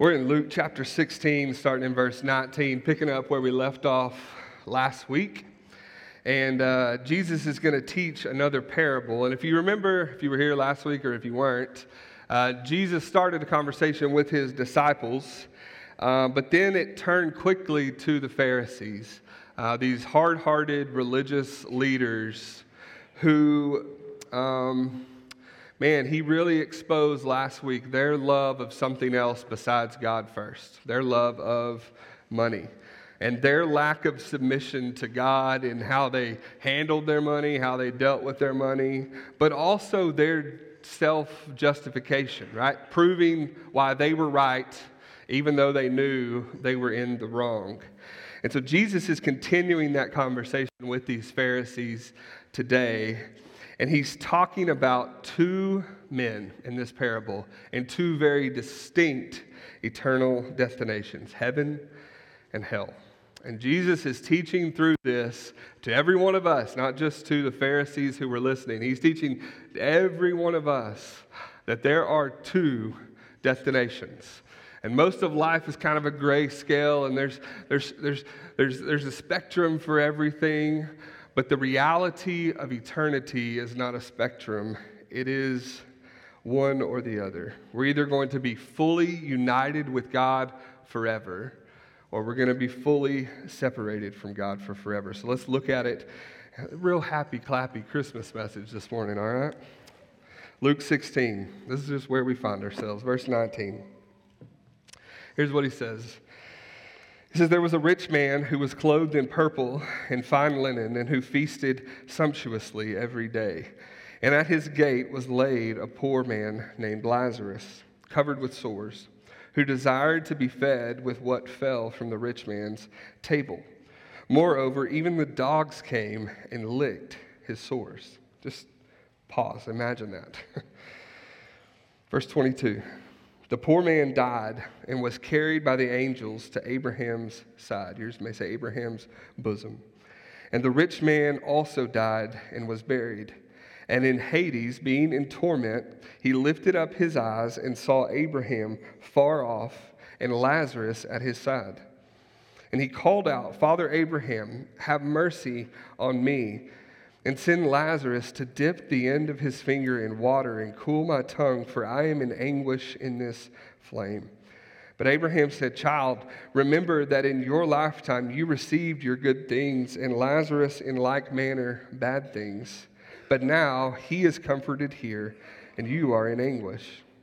We're in Luke chapter 16, starting in verse 19, picking up where we left off last week. And uh, Jesus is going to teach another parable. And if you remember, if you were here last week or if you weren't, uh, Jesus started a conversation with his disciples, uh, but then it turned quickly to the Pharisees, uh, these hard hearted religious leaders who. Um, man, he really exposed last week their love of something else besides God first, their love of money. And their lack of submission to God and how they handled their money, how they dealt with their money, but also their self justification, right? Proving why they were right, even though they knew they were in the wrong. And so Jesus is continuing that conversation with these Pharisees today. And he's talking about two men in this parable and two very distinct eternal destinations heaven and hell. And Jesus is teaching through this to every one of us, not just to the Pharisees who were listening. He's teaching every one of us that there are two destinations. And most of life is kind of a gray scale, and there's, there's, there's, there's, there's a spectrum for everything. But the reality of eternity is not a spectrum, it is one or the other. We're either going to be fully united with God forever, or we're going to be fully separated from God for forever. So let's look at it. Real happy, clappy Christmas message this morning, all right? Luke 16. This is just where we find ourselves. Verse 19. Here's what he says he says, There was a rich man who was clothed in purple and fine linen and who feasted sumptuously every day. And at his gate was laid a poor man named Lazarus, covered with sores, who desired to be fed with what fell from the rich man's table. Moreover, even the dogs came and licked his sores. Just pause, imagine that. Verse 22. The poor man died and was carried by the angels to Abraham's side. Yours may say Abraham's bosom. And the rich man also died and was buried. And in Hades, being in torment, he lifted up his eyes and saw Abraham far off and Lazarus at his side. And he called out, Father Abraham, have mercy on me and send Lazarus to dip the end of his finger in water and cool my tongue, for I am in anguish in this flame. But Abraham said, Child, remember that in your lifetime you received your good things, and Lazarus in like manner bad things. But now he is comforted here, and you are in anguish.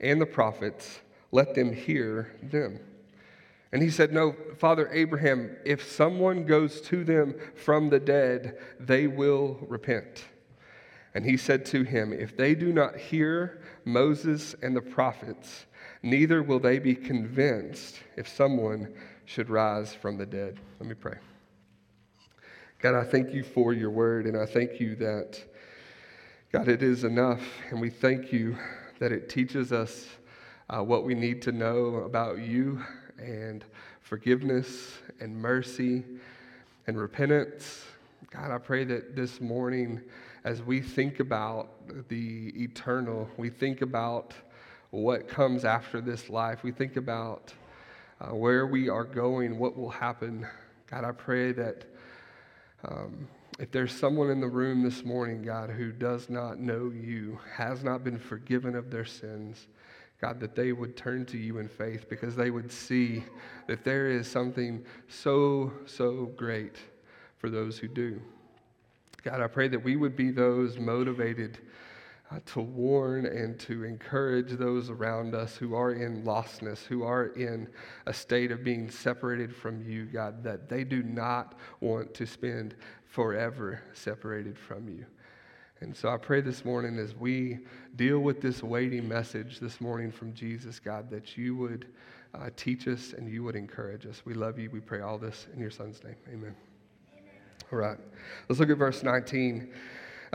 and the prophets, let them hear them. And he said, No, Father Abraham, if someone goes to them from the dead, they will repent. And he said to him, If they do not hear Moses and the prophets, neither will they be convinced if someone should rise from the dead. Let me pray. God, I thank you for your word, and I thank you that, God, it is enough, and we thank you that it teaches us uh, what we need to know about you and forgiveness and mercy and repentance. God, I pray that this morning, as we think about the eternal, we think about what comes after this life, we think about uh, where we are going, what will happen. God, I pray that um, if there's someone in the room this morning, God, who does not know you, has not been forgiven of their sins, God, that they would turn to you in faith because they would see that there is something so, so great for those who do. God, I pray that we would be those motivated uh, to warn and to encourage those around us who are in lostness, who are in a state of being separated from you, God, that they do not want to spend forever separated from you. And so I pray this morning as we deal with this weighty message this morning from Jesus, God, that you would uh, teach us and you would encourage us. We love you. We pray all this in your son's name. Amen. All right. Let's look at verse 19.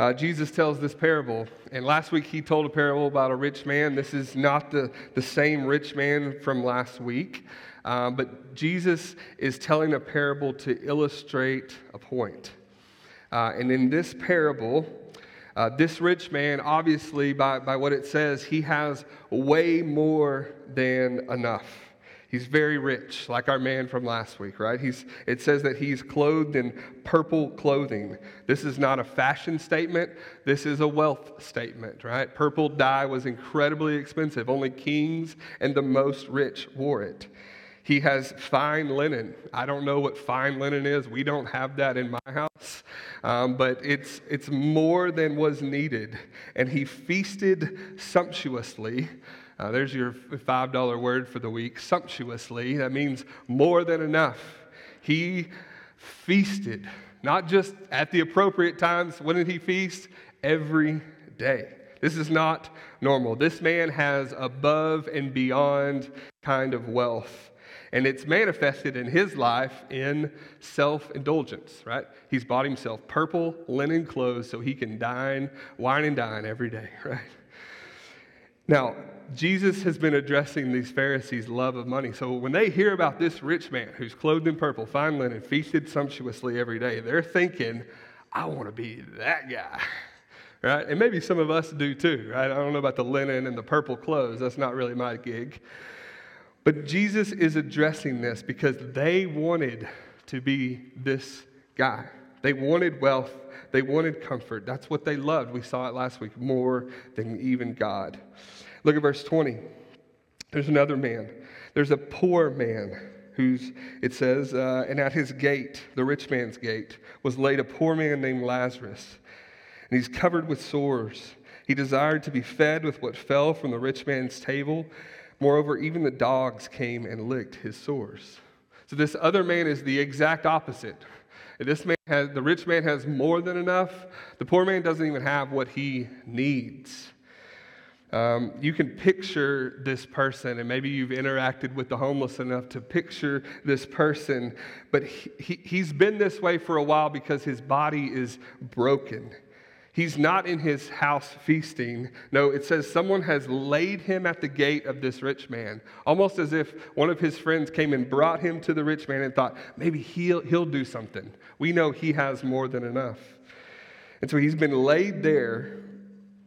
Uh, Jesus tells this parable. And last week he told a parable about a rich man. This is not the, the same rich man from last week, uh, but Jesus is telling a parable to illustrate a point. Uh, and in this parable, uh, this rich man, obviously, by, by what it says, he has way more than enough. He's very rich, like our man from last week, right? He's, it says that he's clothed in purple clothing. This is not a fashion statement, this is a wealth statement, right? Purple dye was incredibly expensive. Only kings and the most rich wore it. He has fine linen. I don't know what fine linen is. We don't have that in my house, um, but it's, it's more than was needed. And he feasted sumptuously uh, there's your $5 word for the week sumptuously. That means more than enough. He feasted, not just at the appropriate times. When did he feast? Every day. This is not normal. This man has above and beyond kind of wealth. And it's manifested in his life in self indulgence, right? He's bought himself purple linen clothes so he can dine, wine and dine every day, right? Now, Jesus has been addressing these Pharisees' love of money. So when they hear about this rich man who's clothed in purple, fine linen, feasted sumptuously every day, they're thinking, I want to be that guy. Right? And maybe some of us do too, right? I don't know about the linen and the purple clothes. That's not really my gig. But Jesus is addressing this because they wanted to be this guy. They wanted wealth, they wanted comfort. That's what they loved. We saw it last week more than even God. Look at verse 20. There's another man. There's a poor man who's, it says, uh, and at his gate, the rich man's gate, was laid a poor man named Lazarus. And he's covered with sores. He desired to be fed with what fell from the rich man's table. Moreover, even the dogs came and licked his sores. So this other man is the exact opposite. This man has, the rich man has more than enough. The poor man doesn't even have what he needs. Um, you can picture this person, and maybe you've interacted with the homeless enough to picture this person, but he, he, he's been this way for a while because his body is broken. He's not in his house feasting. No, it says someone has laid him at the gate of this rich man, almost as if one of his friends came and brought him to the rich man and thought, maybe he'll, he'll do something. We know he has more than enough. And so he's been laid there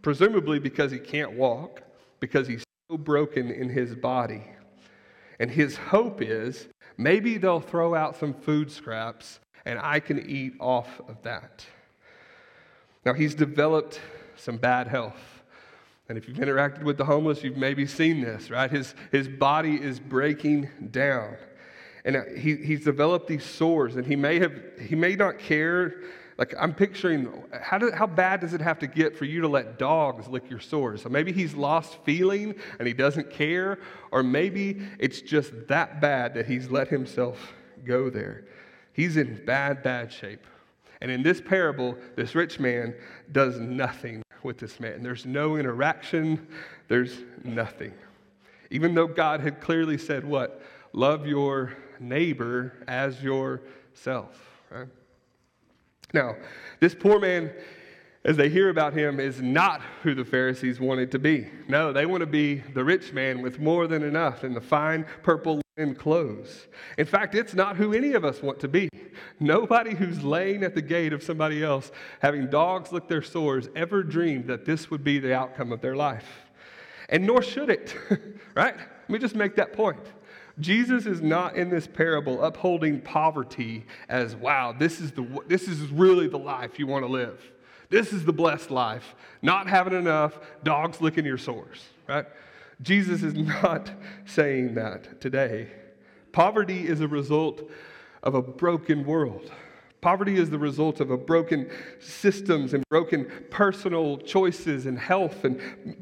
presumably because he can't walk, because he's so broken in his body. And his hope is maybe they'll throw out some food scraps and I can eat off of that. Now, he's developed some bad health. And if you've interacted with the homeless, you've maybe seen this, right? His, his body is breaking down. And he, he's developed these sores, and he may, have, he may not care like I'm picturing how, do, how bad does it have to get for you to let dogs lick your sores? So maybe he's lost feeling and he doesn't care, or maybe it's just that bad that he's let himself go there. He's in bad, bad shape. And in this parable, this rich man does nothing with this man. There's no interaction, there's nothing. Even though God had clearly said, What? Love your neighbor as yourself, right? Now, this poor man, as they hear about him, is not who the Pharisees wanted to be. No, they want to be the rich man with more than enough and the fine purple linen clothes. In fact, it's not who any of us want to be. Nobody who's laying at the gate of somebody else, having dogs lick their sores, ever dreamed that this would be the outcome of their life. And nor should it, right? Let me just make that point. Jesus is not in this parable upholding poverty as, wow, this is, the, this is really the life you want to live. This is the blessed life. Not having enough, dogs licking your sores, right? Jesus is not saying that today. Poverty is a result of a broken world. Poverty is the result of a broken systems and broken personal choices and health and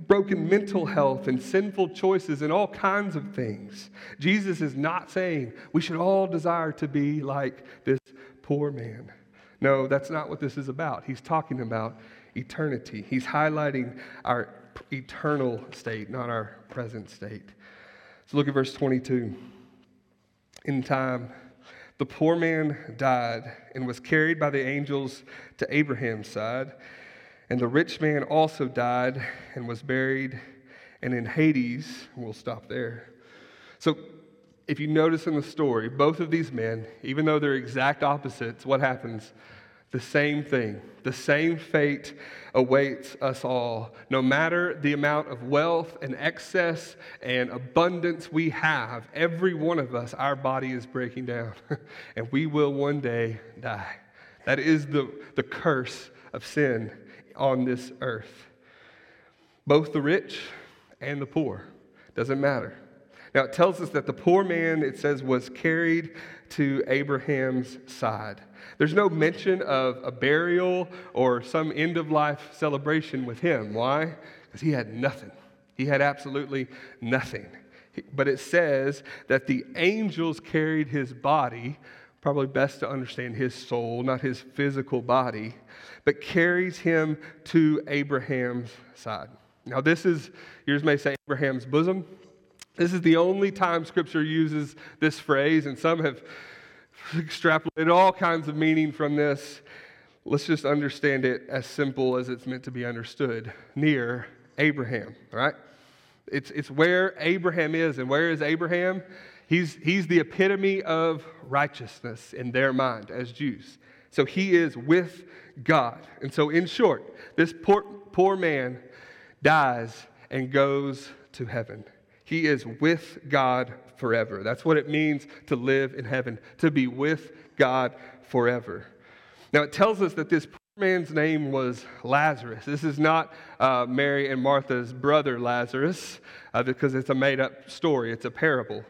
broken mental health and sinful choices and all kinds of things. Jesus is not saying we should all desire to be like this poor man. No, that's not what this is about. He's talking about eternity. He's highlighting our eternal state, not our present state. So look at verse 22. In time, the poor man died and was carried by the angels to Abraham's side. And the rich man also died and was buried. And in Hades, we'll stop there. So if you notice in the story, both of these men, even though they're exact opposites, what happens? The same thing, the same fate awaits us all. No matter the amount of wealth and excess and abundance we have, every one of us, our body is breaking down, and we will one day die. That is the, the curse of sin on this earth. Both the rich and the poor, doesn't matter. Now it tells us that the poor man, it says, was carried to Abraham's side. There's no mention of a burial or some end of life celebration with him. Why? Because he had nothing. He had absolutely nothing. But it says that the angels carried his body, probably best to understand his soul, not his physical body, but carries him to Abraham's side. Now, this is, yours may say Abraham's bosom. This is the only time Scripture uses this phrase, and some have extrapolated all kinds of meaning from this. Let's just understand it as simple as it's meant to be understood near Abraham, right? It's, it's where Abraham is. And where is Abraham? He's, he's the epitome of righteousness in their mind as Jews. So he is with God. And so, in short, this poor, poor man dies and goes to heaven. He is with God forever. That's what it means to live in heaven, to be with God forever. Now, it tells us that this poor man's name was Lazarus. This is not uh, Mary and Martha's brother Lazarus, uh, because it's a made up story, it's a parable.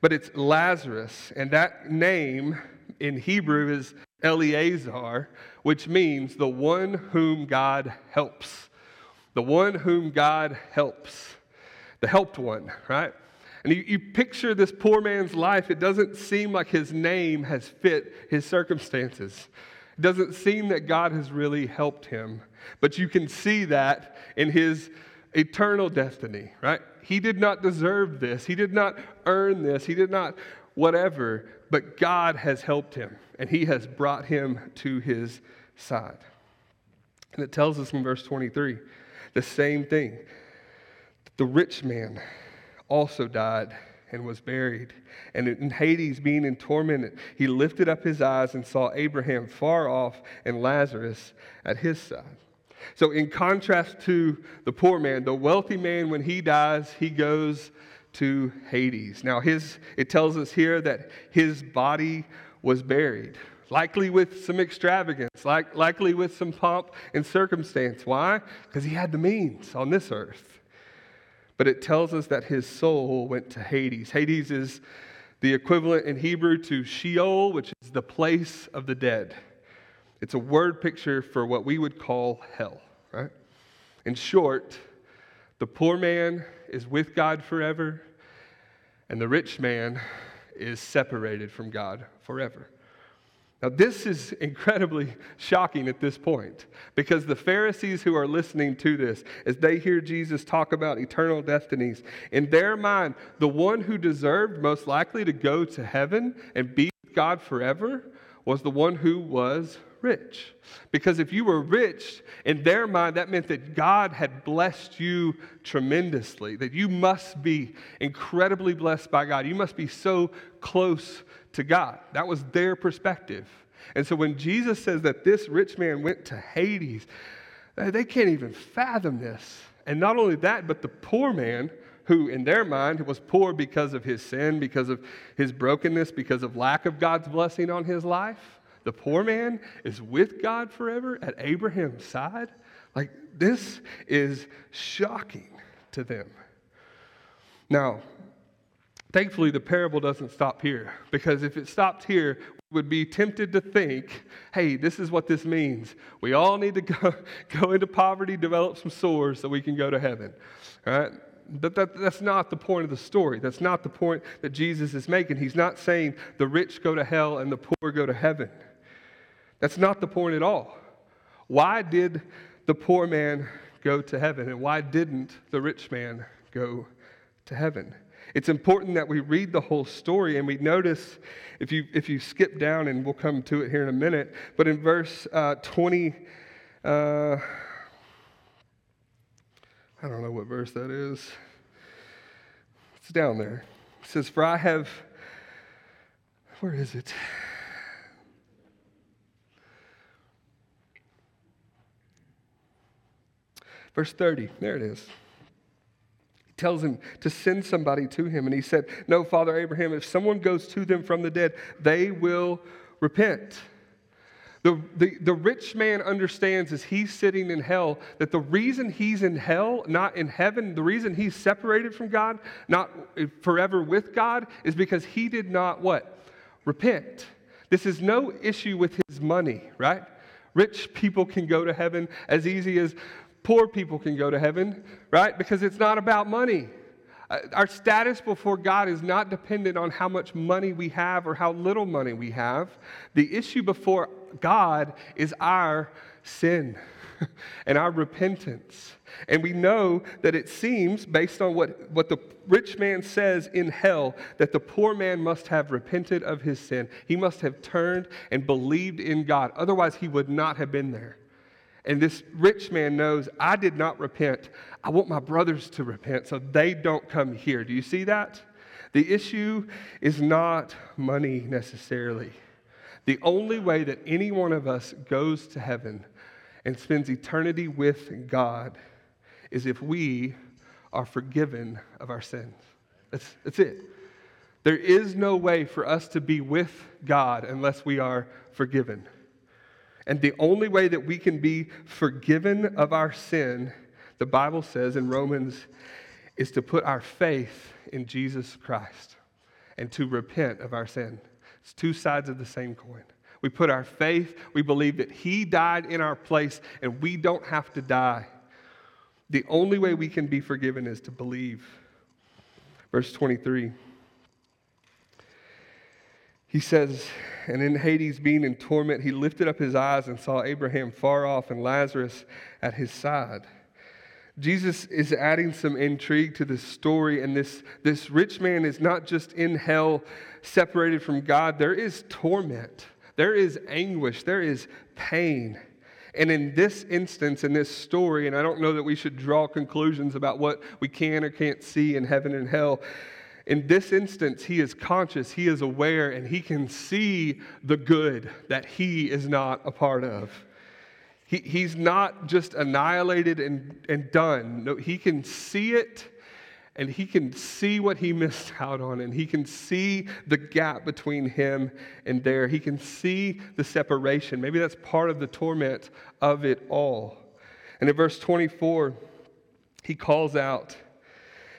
But it's Lazarus, and that name in Hebrew is Eleazar, which means the one whom God helps. The one whom God helps the helped one, right? And you, you, picture this poor man's life, it doesn't seem like his name has fit his circumstances. It doesn't seem that God has really helped him. But you can see that in his eternal destiny, right? He did not deserve this. He did not earn this. He did not whatever. But God has helped him, and he has brought him to his side. And it tells us in verse 23 the same thing. The rich man also died and was buried. And in Hades, being in torment, he lifted up his eyes and saw Abraham far off and Lazarus at his side. So, in contrast to the poor man, the wealthy man, when he dies, he goes to Hades. Now, his, it tells us here that his body was buried, likely with some extravagance, like, likely with some pomp and circumstance. Why? Because he had the means on this earth. But it tells us that his soul went to Hades. Hades is the equivalent in Hebrew to Sheol, which is the place of the dead. It's a word picture for what we would call hell, right? In short, the poor man is with God forever, and the rich man is separated from God forever. Now, this is incredibly shocking at this point because the Pharisees who are listening to this, as they hear Jesus talk about eternal destinies, in their mind, the one who deserved most likely to go to heaven and be with God forever was the one who was rich. Because if you were rich, in their mind, that meant that God had blessed you tremendously, that you must be incredibly blessed by God. You must be so close to God. That was their perspective. And so when Jesus says that this rich man went to Hades, they can't even fathom this. And not only that, but the poor man, who in their mind was poor because of his sin, because of his brokenness, because of lack of God's blessing on his life, the poor man is with God forever at Abraham's side. Like, this is shocking to them. Now, Thankfully, the parable doesn't stop here because if it stopped here, we would be tempted to think, hey, this is what this means. We all need to go, go into poverty, develop some sores so we can go to heaven. All right? But that, that's not the point of the story. That's not the point that Jesus is making. He's not saying the rich go to hell and the poor go to heaven. That's not the point at all. Why did the poor man go to heaven and why didn't the rich man go to heaven? It's important that we read the whole story and we notice, if you, if you skip down, and we'll come to it here in a minute, but in verse uh, 20, uh, I don't know what verse that is. It's down there. It says, For I have, where is it? Verse 30, there it is tells him to send somebody to him. And he said, No, Father Abraham, if someone goes to them from the dead, they will repent. The, the, the rich man understands as he's sitting in hell that the reason he's in hell, not in heaven, the reason he's separated from God, not forever with God, is because he did not what? Repent. This is no issue with his money, right? Rich people can go to heaven as easy as Poor people can go to heaven, right? Because it's not about money. Uh, our status before God is not dependent on how much money we have or how little money we have. The issue before God is our sin and our repentance. And we know that it seems, based on what, what the rich man says in hell, that the poor man must have repented of his sin. He must have turned and believed in God. Otherwise, he would not have been there. And this rich man knows, I did not repent. I want my brothers to repent so they don't come here. Do you see that? The issue is not money necessarily. The only way that any one of us goes to heaven and spends eternity with God is if we are forgiven of our sins. That's, that's it. There is no way for us to be with God unless we are forgiven. And the only way that we can be forgiven of our sin, the Bible says in Romans, is to put our faith in Jesus Christ and to repent of our sin. It's two sides of the same coin. We put our faith, we believe that He died in our place and we don't have to die. The only way we can be forgiven is to believe. Verse 23. He says, And in Hades, being in torment, he lifted up his eyes and saw Abraham far off and Lazarus at his side. Jesus is adding some intrigue to this story, and this, this rich man is not just in hell separated from God, there is torment, there is anguish, there is pain. And in this instance, in this story, and I don't know that we should draw conclusions about what we can or can't see in heaven and hell, in this instance, he is conscious, he is aware, and he can see the good that he is not a part of. He, he's not just annihilated and, and done. No, he can see it and he can see what he missed out on, and he can see the gap between him and there. He can see the separation. Maybe that's part of the torment of it all. And in verse 24, he calls out,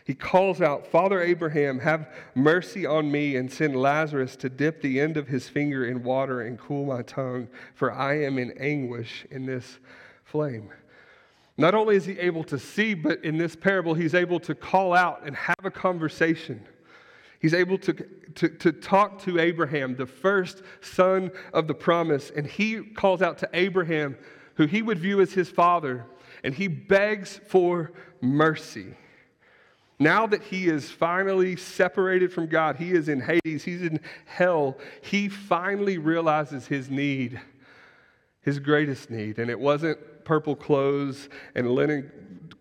he calls out, Father Abraham, have mercy on me and send Lazarus to dip the end of his finger in water and cool my tongue, for I am in anguish in this flame. Not only is he able to see, but in this parable, he's able to call out and have a conversation. He's able to, to, to talk to Abraham, the first son of the promise, and he calls out to Abraham, who he would view as his father, and he begs for mercy. Now that he is finally separated from God, he is in Hades, he's in hell, he finally realizes his need, his greatest need. And it wasn't purple clothes and linen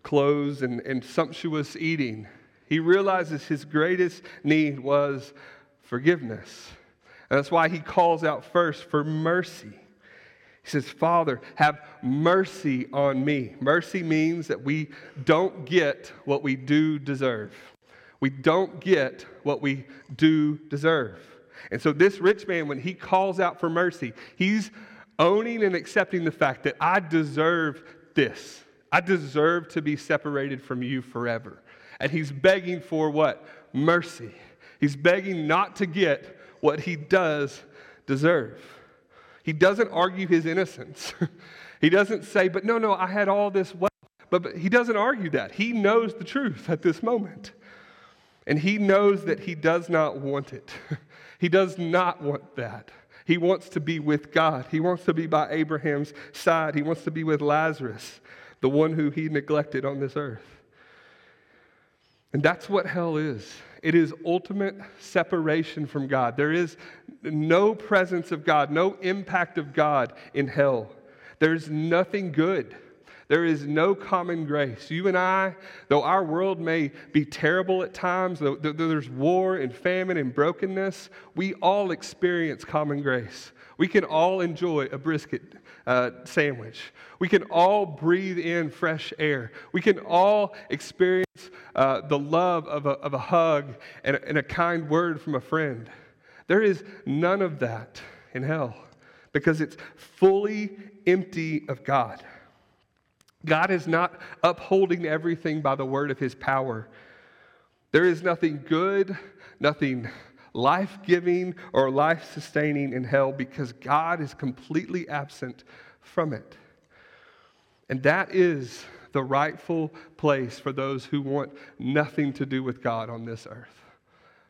clothes and, and sumptuous eating. He realizes his greatest need was forgiveness. And that's why he calls out first for mercy. He says, Father, have mercy on me. Mercy means that we don't get what we do deserve. We don't get what we do deserve. And so, this rich man, when he calls out for mercy, he's owning and accepting the fact that I deserve this. I deserve to be separated from you forever. And he's begging for what? Mercy. He's begging not to get what he does deserve. He doesn't argue his innocence. he doesn't say, but no, no, I had all this wealth. But, but he doesn't argue that. He knows the truth at this moment. And he knows that he does not want it. he does not want that. He wants to be with God. He wants to be by Abraham's side. He wants to be with Lazarus, the one who he neglected on this earth. And that's what hell is It is ultimate separation from God. There is no presence of God, no impact of God in hell. There's nothing good. There is no common grace. You and I, though our world may be terrible at times, though, there's war and famine and brokenness, we all experience common grace. We can all enjoy a brisket uh, sandwich. We can all breathe in fresh air. We can all experience uh, the love of a, of a hug and, and a kind word from a friend. There is none of that in hell because it's fully empty of God. God is not upholding everything by the word of his power. There is nothing good, nothing life giving or life sustaining in hell because God is completely absent from it. And that is the rightful place for those who want nothing to do with God on this earth,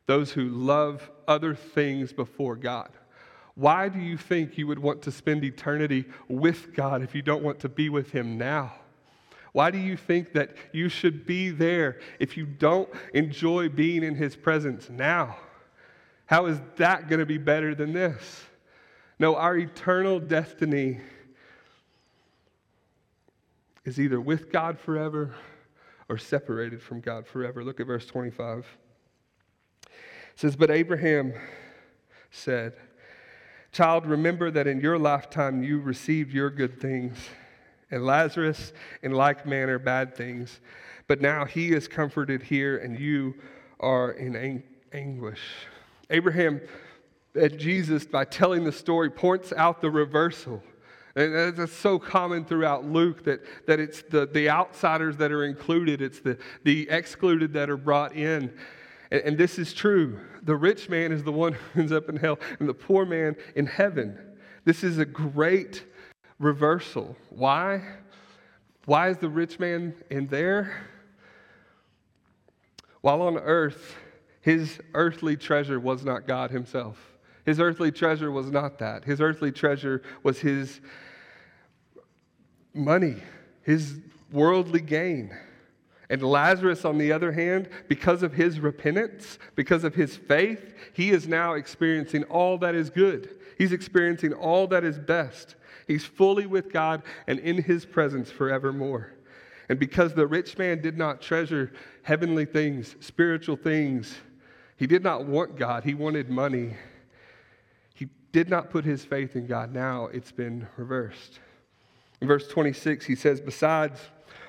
those who love other things before God. Why do you think you would want to spend eternity with God if you don't want to be with Him now? Why do you think that you should be there if you don't enjoy being in His presence now? How is that going to be better than this? No, our eternal destiny is either with God forever or separated from God forever. Look at verse 25. It says, But Abraham said, Child, remember that in your lifetime you received your good things and Lazarus in like manner bad things. But now he is comforted here, and you are in ang- anguish. Abraham and Jesus, by telling the story, points out the reversal. And that's so common throughout Luke that, that it's the, the outsiders that are included, it's the, the excluded that are brought in. And, and this is true. The rich man is the one who ends up in hell, and the poor man in heaven. This is a great reversal. Why? Why is the rich man in there? While on earth, his earthly treasure was not God himself. His earthly treasure was not that. His earthly treasure was his money, his worldly gain. And Lazarus, on the other hand, because of his repentance, because of his faith, he is now experiencing all that is good. He's experiencing all that is best. He's fully with God and in his presence forevermore. And because the rich man did not treasure heavenly things, spiritual things, he did not want God, he wanted money. He did not put his faith in God. Now it's been reversed. In verse 26, he says, Besides,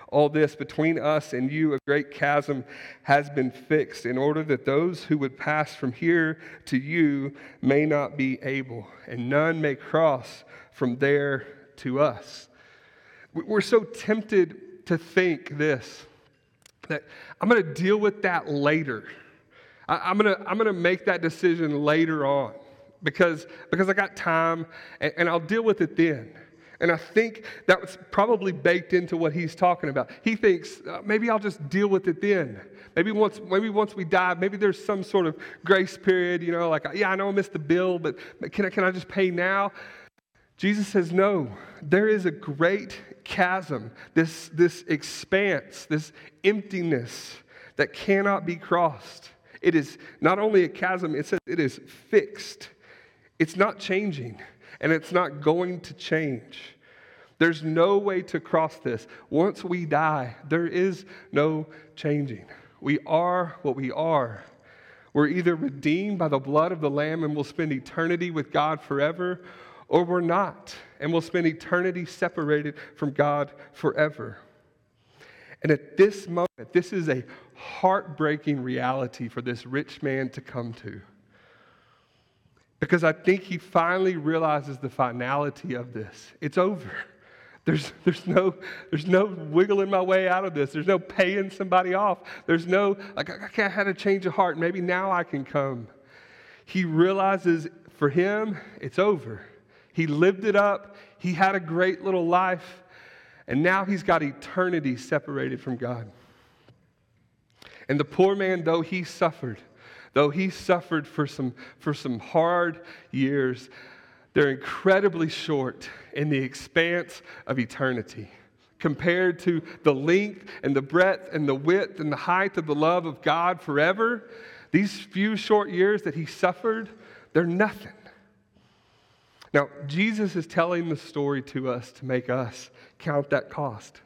all this between us and you, a great chasm has been fixed in order that those who would pass from here to you may not be able, and none may cross from there to us. We're so tempted to think this that I'm going to deal with that later. I'm going to, I'm to make that decision later on because, because I got time and, and I'll deal with it then. And I think that was probably baked into what he's talking about. He thinks, uh, maybe I'll just deal with it then. Maybe once, maybe once we die, maybe there's some sort of grace period, you know, like, yeah, I know I missed the bill, but can I, can I just pay now? Jesus says, no, there is a great chasm, this, this expanse, this emptiness that cannot be crossed. It is not only a chasm, it says it is fixed. It's not changing and it's not going to change. There's no way to cross this. Once we die, there is no changing. We are what we are. We're either redeemed by the blood of the Lamb and we'll spend eternity with God forever, or we're not, and we'll spend eternity separated from God forever. And at this moment, this is a heartbreaking reality for this rich man to come to. Because I think he finally realizes the finality of this. It's over. There's, there's, no, there's no wiggling my way out of this. There's no paying somebody off. There's no, like, I, I had a change of heart. Maybe now I can come. He realizes for him, it's over. He lived it up. He had a great little life. And now he's got eternity separated from God. And the poor man, though he suffered, Though he suffered for some, for some hard years, they're incredibly short in the expanse of eternity compared to the length and the breadth and the width and the height of the love of God forever. These few short years that he suffered, they're nothing. Now, Jesus is telling the story to us to make us count that cost.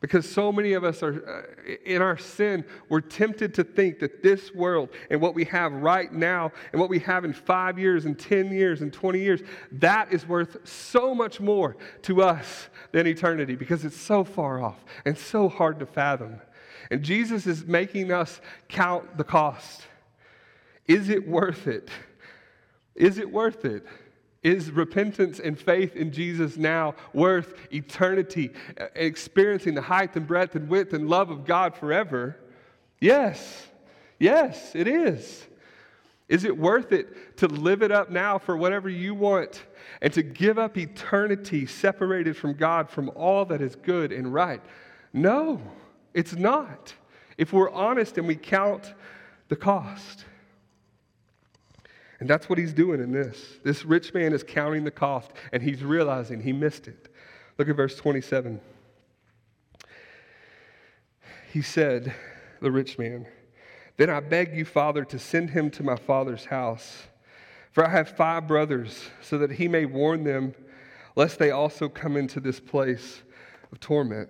Because so many of us are, uh, in our sin, we're tempted to think that this world and what we have right now and what we have in five years and 10 years and 20 years, that is worth so much more to us than eternity because it's so far off and so hard to fathom. And Jesus is making us count the cost. Is it worth it? Is it worth it? Is repentance and faith in Jesus now worth eternity, uh, experiencing the height and breadth and width and love of God forever? Yes. Yes, it is. Is it worth it to live it up now for whatever you want and to give up eternity separated from God from all that is good and right? No, it's not. If we're honest and we count the cost. And that's what he's doing in this. This rich man is counting the cost and he's realizing he missed it. Look at verse 27. He said, The rich man, Then I beg you, Father, to send him to my father's house. For I have five brothers, so that he may warn them, lest they also come into this place of torment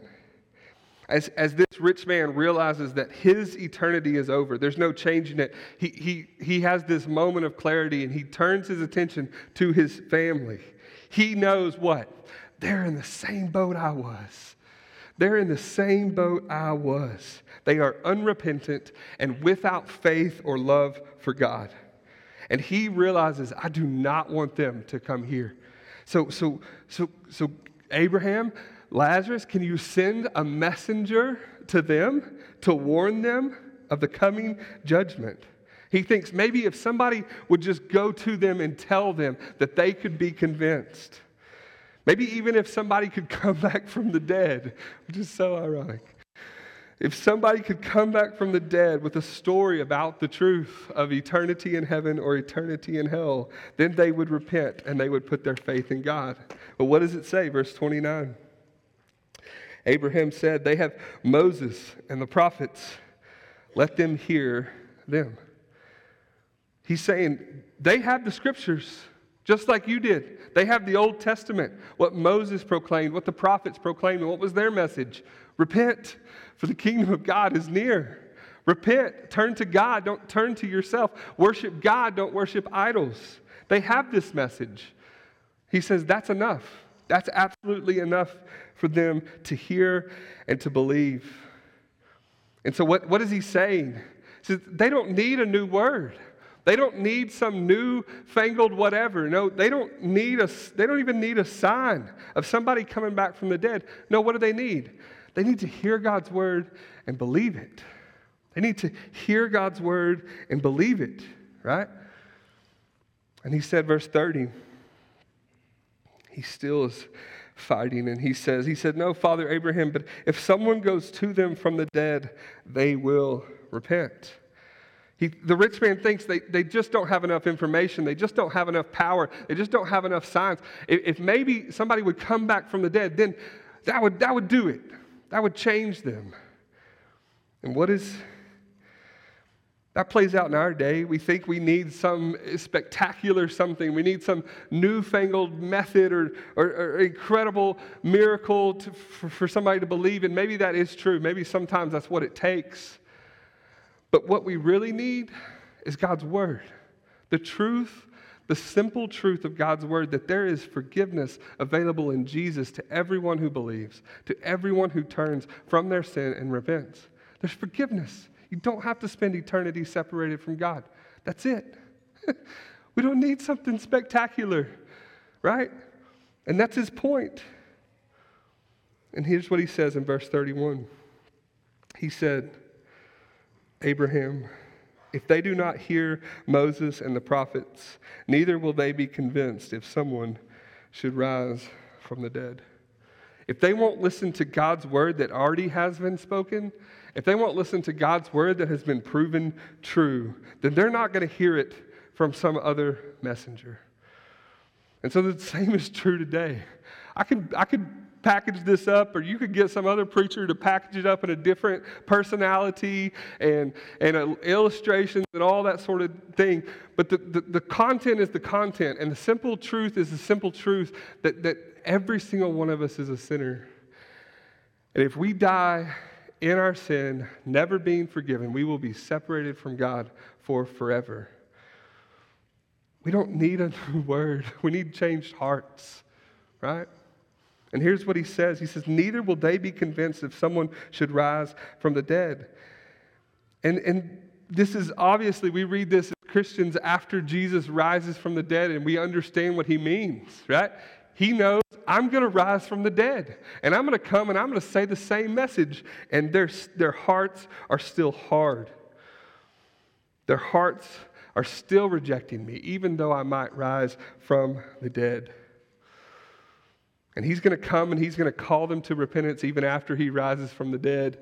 as, as this rich man realizes that his eternity is over, there's no changing it, he, he, he has this moment of clarity and he turns his attention to his family. He knows what? They're in the same boat I was. They're in the same boat I was. They are unrepentant and without faith or love for God. And he realizes, I do not want them to come here. So, so, so, so, Abraham, Lazarus, can you send a messenger to them to warn them of the coming judgment? He thinks maybe if somebody would just go to them and tell them that they could be convinced. Maybe even if somebody could come back from the dead, which is so ironic. If somebody could come back from the dead with a story about the truth of eternity in heaven or eternity in hell, then they would repent and they would put their faith in God. But what does it say, verse 29? Abraham said, They have Moses and the prophets. Let them hear them. He's saying, They have the scriptures, just like you did. They have the Old Testament, what Moses proclaimed, what the prophets proclaimed, and what was their message? Repent, for the kingdom of God is near. Repent, turn to God, don't turn to yourself. Worship God, don't worship idols. They have this message. He says, That's enough. That's absolutely enough for them to hear and to believe. And so, what, what is he saying? He says, they don't need a new word. They don't need some new fangled whatever. No, they don't need a, they don't even need a sign of somebody coming back from the dead. No, what do they need? They need to hear God's word and believe it. They need to hear God's word and believe it, right? And he said, verse 30, he still is fighting and he says he said no father abraham but if someone goes to them from the dead they will repent. He, the rich man thinks they, they just don't have enough information. They just don't have enough power. They just don't have enough signs if, if maybe somebody would come back from the dead then that would, that would do it. That would change them. And what is that plays out in our day. We think we need some spectacular something. We need some newfangled method or, or, or incredible miracle to, for, for somebody to believe. And maybe that is true. Maybe sometimes that's what it takes. But what we really need is God's Word. The truth, the simple truth of God's Word that there is forgiveness available in Jesus to everyone who believes, to everyone who turns from their sin and repents. There's forgiveness. You don't have to spend eternity separated from God. That's it. we don't need something spectacular, right? And that's his point. And here's what he says in verse 31. He said, Abraham, if they do not hear Moses and the prophets, neither will they be convinced if someone should rise from the dead. If they won't listen to God's word that already has been spoken, if they won't listen to God's word that has been proven true, then they're not going to hear it from some other messenger. And so the same is true today. I could, I could package this up, or you could get some other preacher to package it up in a different personality and, and illustrations and all that sort of thing. But the, the, the content is the content, and the simple truth is the simple truth that, that every single one of us is a sinner. And if we die in our sin, never being forgiven, we will be separated from God for forever. We don't need a new word, we need changed hearts, right? And here's what he says He says, Neither will they be convinced if someone should rise from the dead. And, and this is obviously, we read this as Christians after Jesus rises from the dead and we understand what he means, right? He knows I'm going to rise from the dead and I'm going to come and I'm going to say the same message. And their, their hearts are still hard. Their hearts are still rejecting me, even though I might rise from the dead. And he's going to come and he's going to call them to repentance even after he rises from the dead.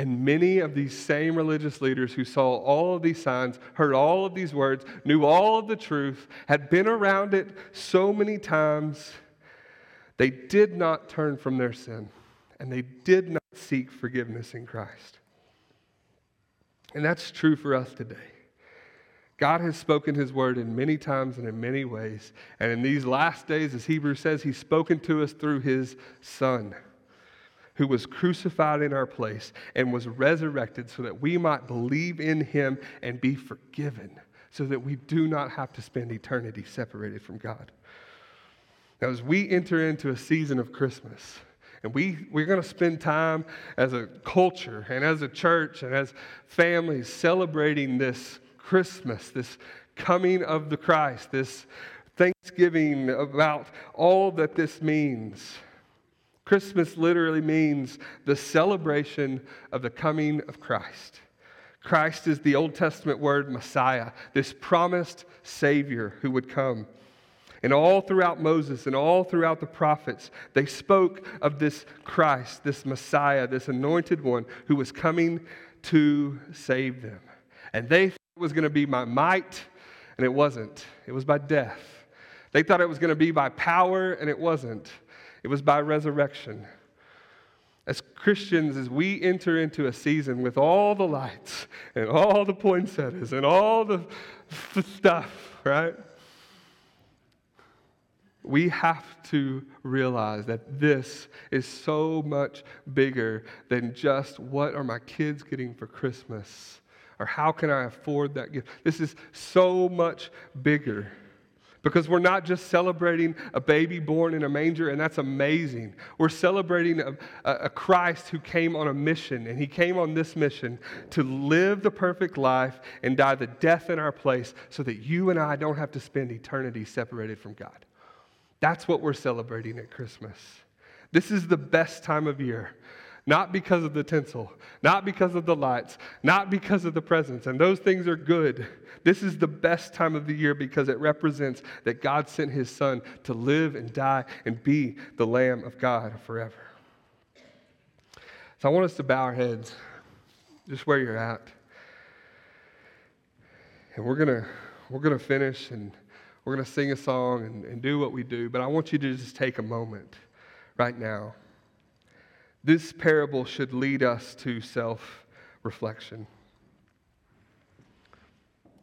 And many of these same religious leaders who saw all of these signs, heard all of these words, knew all of the truth, had been around it so many times, they did not turn from their sin and they did not seek forgiveness in Christ. And that's true for us today. God has spoken his word in many times and in many ways. And in these last days, as Hebrews says, he's spoken to us through his son, who was crucified in our place and was resurrected so that we might believe in him and be forgiven, so that we do not have to spend eternity separated from God. Now, as we enter into a season of Christmas, and we, we're going to spend time as a culture and as a church and as families celebrating this Christmas, this coming of the Christ, this thanksgiving about all that this means. Christmas literally means the celebration of the coming of Christ. Christ is the Old Testament word Messiah, this promised Savior who would come. And all throughout Moses and all throughout the prophets, they spoke of this Christ, this Messiah, this anointed one who was coming to save them. And they thought it was going to be by might, and it wasn't. It was by death. They thought it was going to be by power, and it wasn't. It was by resurrection. As Christians, as we enter into a season with all the lights and all the poinsettias and all the, stuff, right? We have to realize that this is so much bigger than just what are my kids getting for Christmas or how can I afford that gift? This is so much bigger because we're not just celebrating a baby born in a manger, and that's amazing. We're celebrating a, a, Christ who came on a mission, and he came on this mission to live the perfect life and die the death in our place so that you and I don't have to spend eternity separated from God. That's what we're celebrating at Christmas. This is the best time of year not because of the tinsel, not because of the lights, not because of the presents. And those things are good. This is the best time of the year because it represents that God sent his son to live and die and be the Lamb of God forever. So I want us to bow our heads just where you're at. And we're going to we're to finish and we're going to sing a song and, and do what we do. But I want you to just take a moment right now. This parable should lead us to self reflection.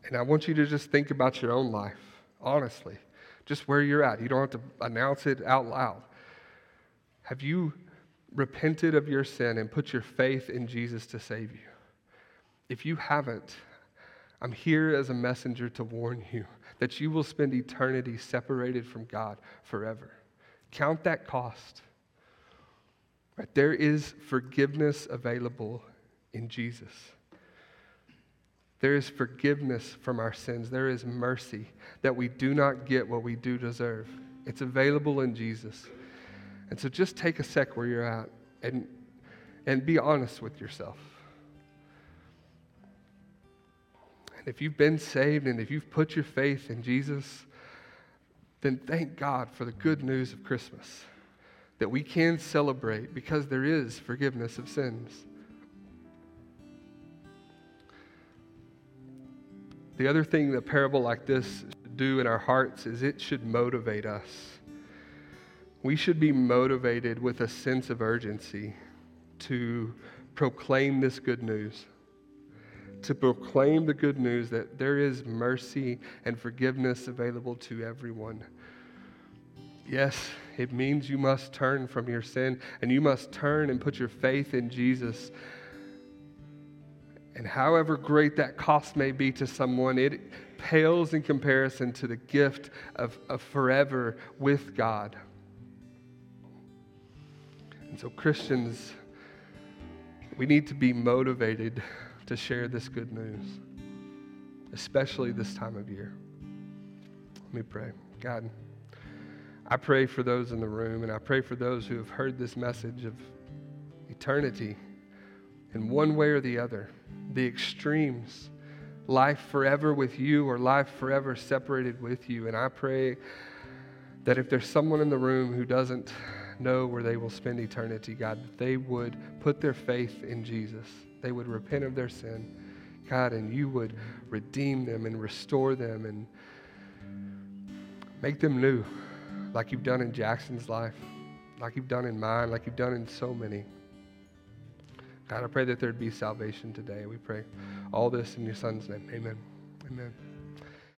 And I want you to just think about your own life, honestly, just where you're at. You don't have to announce it out loud. Have you repented of your sin and put your faith in Jesus to save you? If you haven't, I'm here as a messenger to warn you that you will spend eternity separated from God forever. Count that cost. Right? There is forgiveness available in Jesus. There is forgiveness from our sins. There is mercy that we do not get what we do deserve. It's available in Jesus. And so just take a sec where you're at and, and be honest with yourself. And if you've been saved and if you've put your faith in Jesus, then thank God for the good news of Christmas that we can celebrate because there is forgiveness of sins. The other thing that a parable like this should do in our hearts is it should motivate us we should be motivated with a sense of urgency to proclaim this good news. To proclaim the good news that there is mercy and forgiveness available to everyone. Yes, it means you must turn from your sin and you must turn and put your faith in Jesus. And however great that cost may be to someone, it pales in comparison to the gift of, of forever with God. And so, Christians, we need to be motivated to share this good news, especially this time of year. Let me pray. God, I pray for those in the room, and I pray for those who have heard this message of eternity in one way or the other, the extremes, life forever with you or life forever separated with you. And I pray that if there's someone in the room who doesn't know where they will spend eternity, God, that they would put their faith in Jesus. They would repent of their sin, God, and you would redeem them and restore them and make them new, like you've done in Jackson's life, like you've done in mine, like you've done in so many. God, I pray that there'd be salvation today. We pray all this in your son's name. Amen. Amen.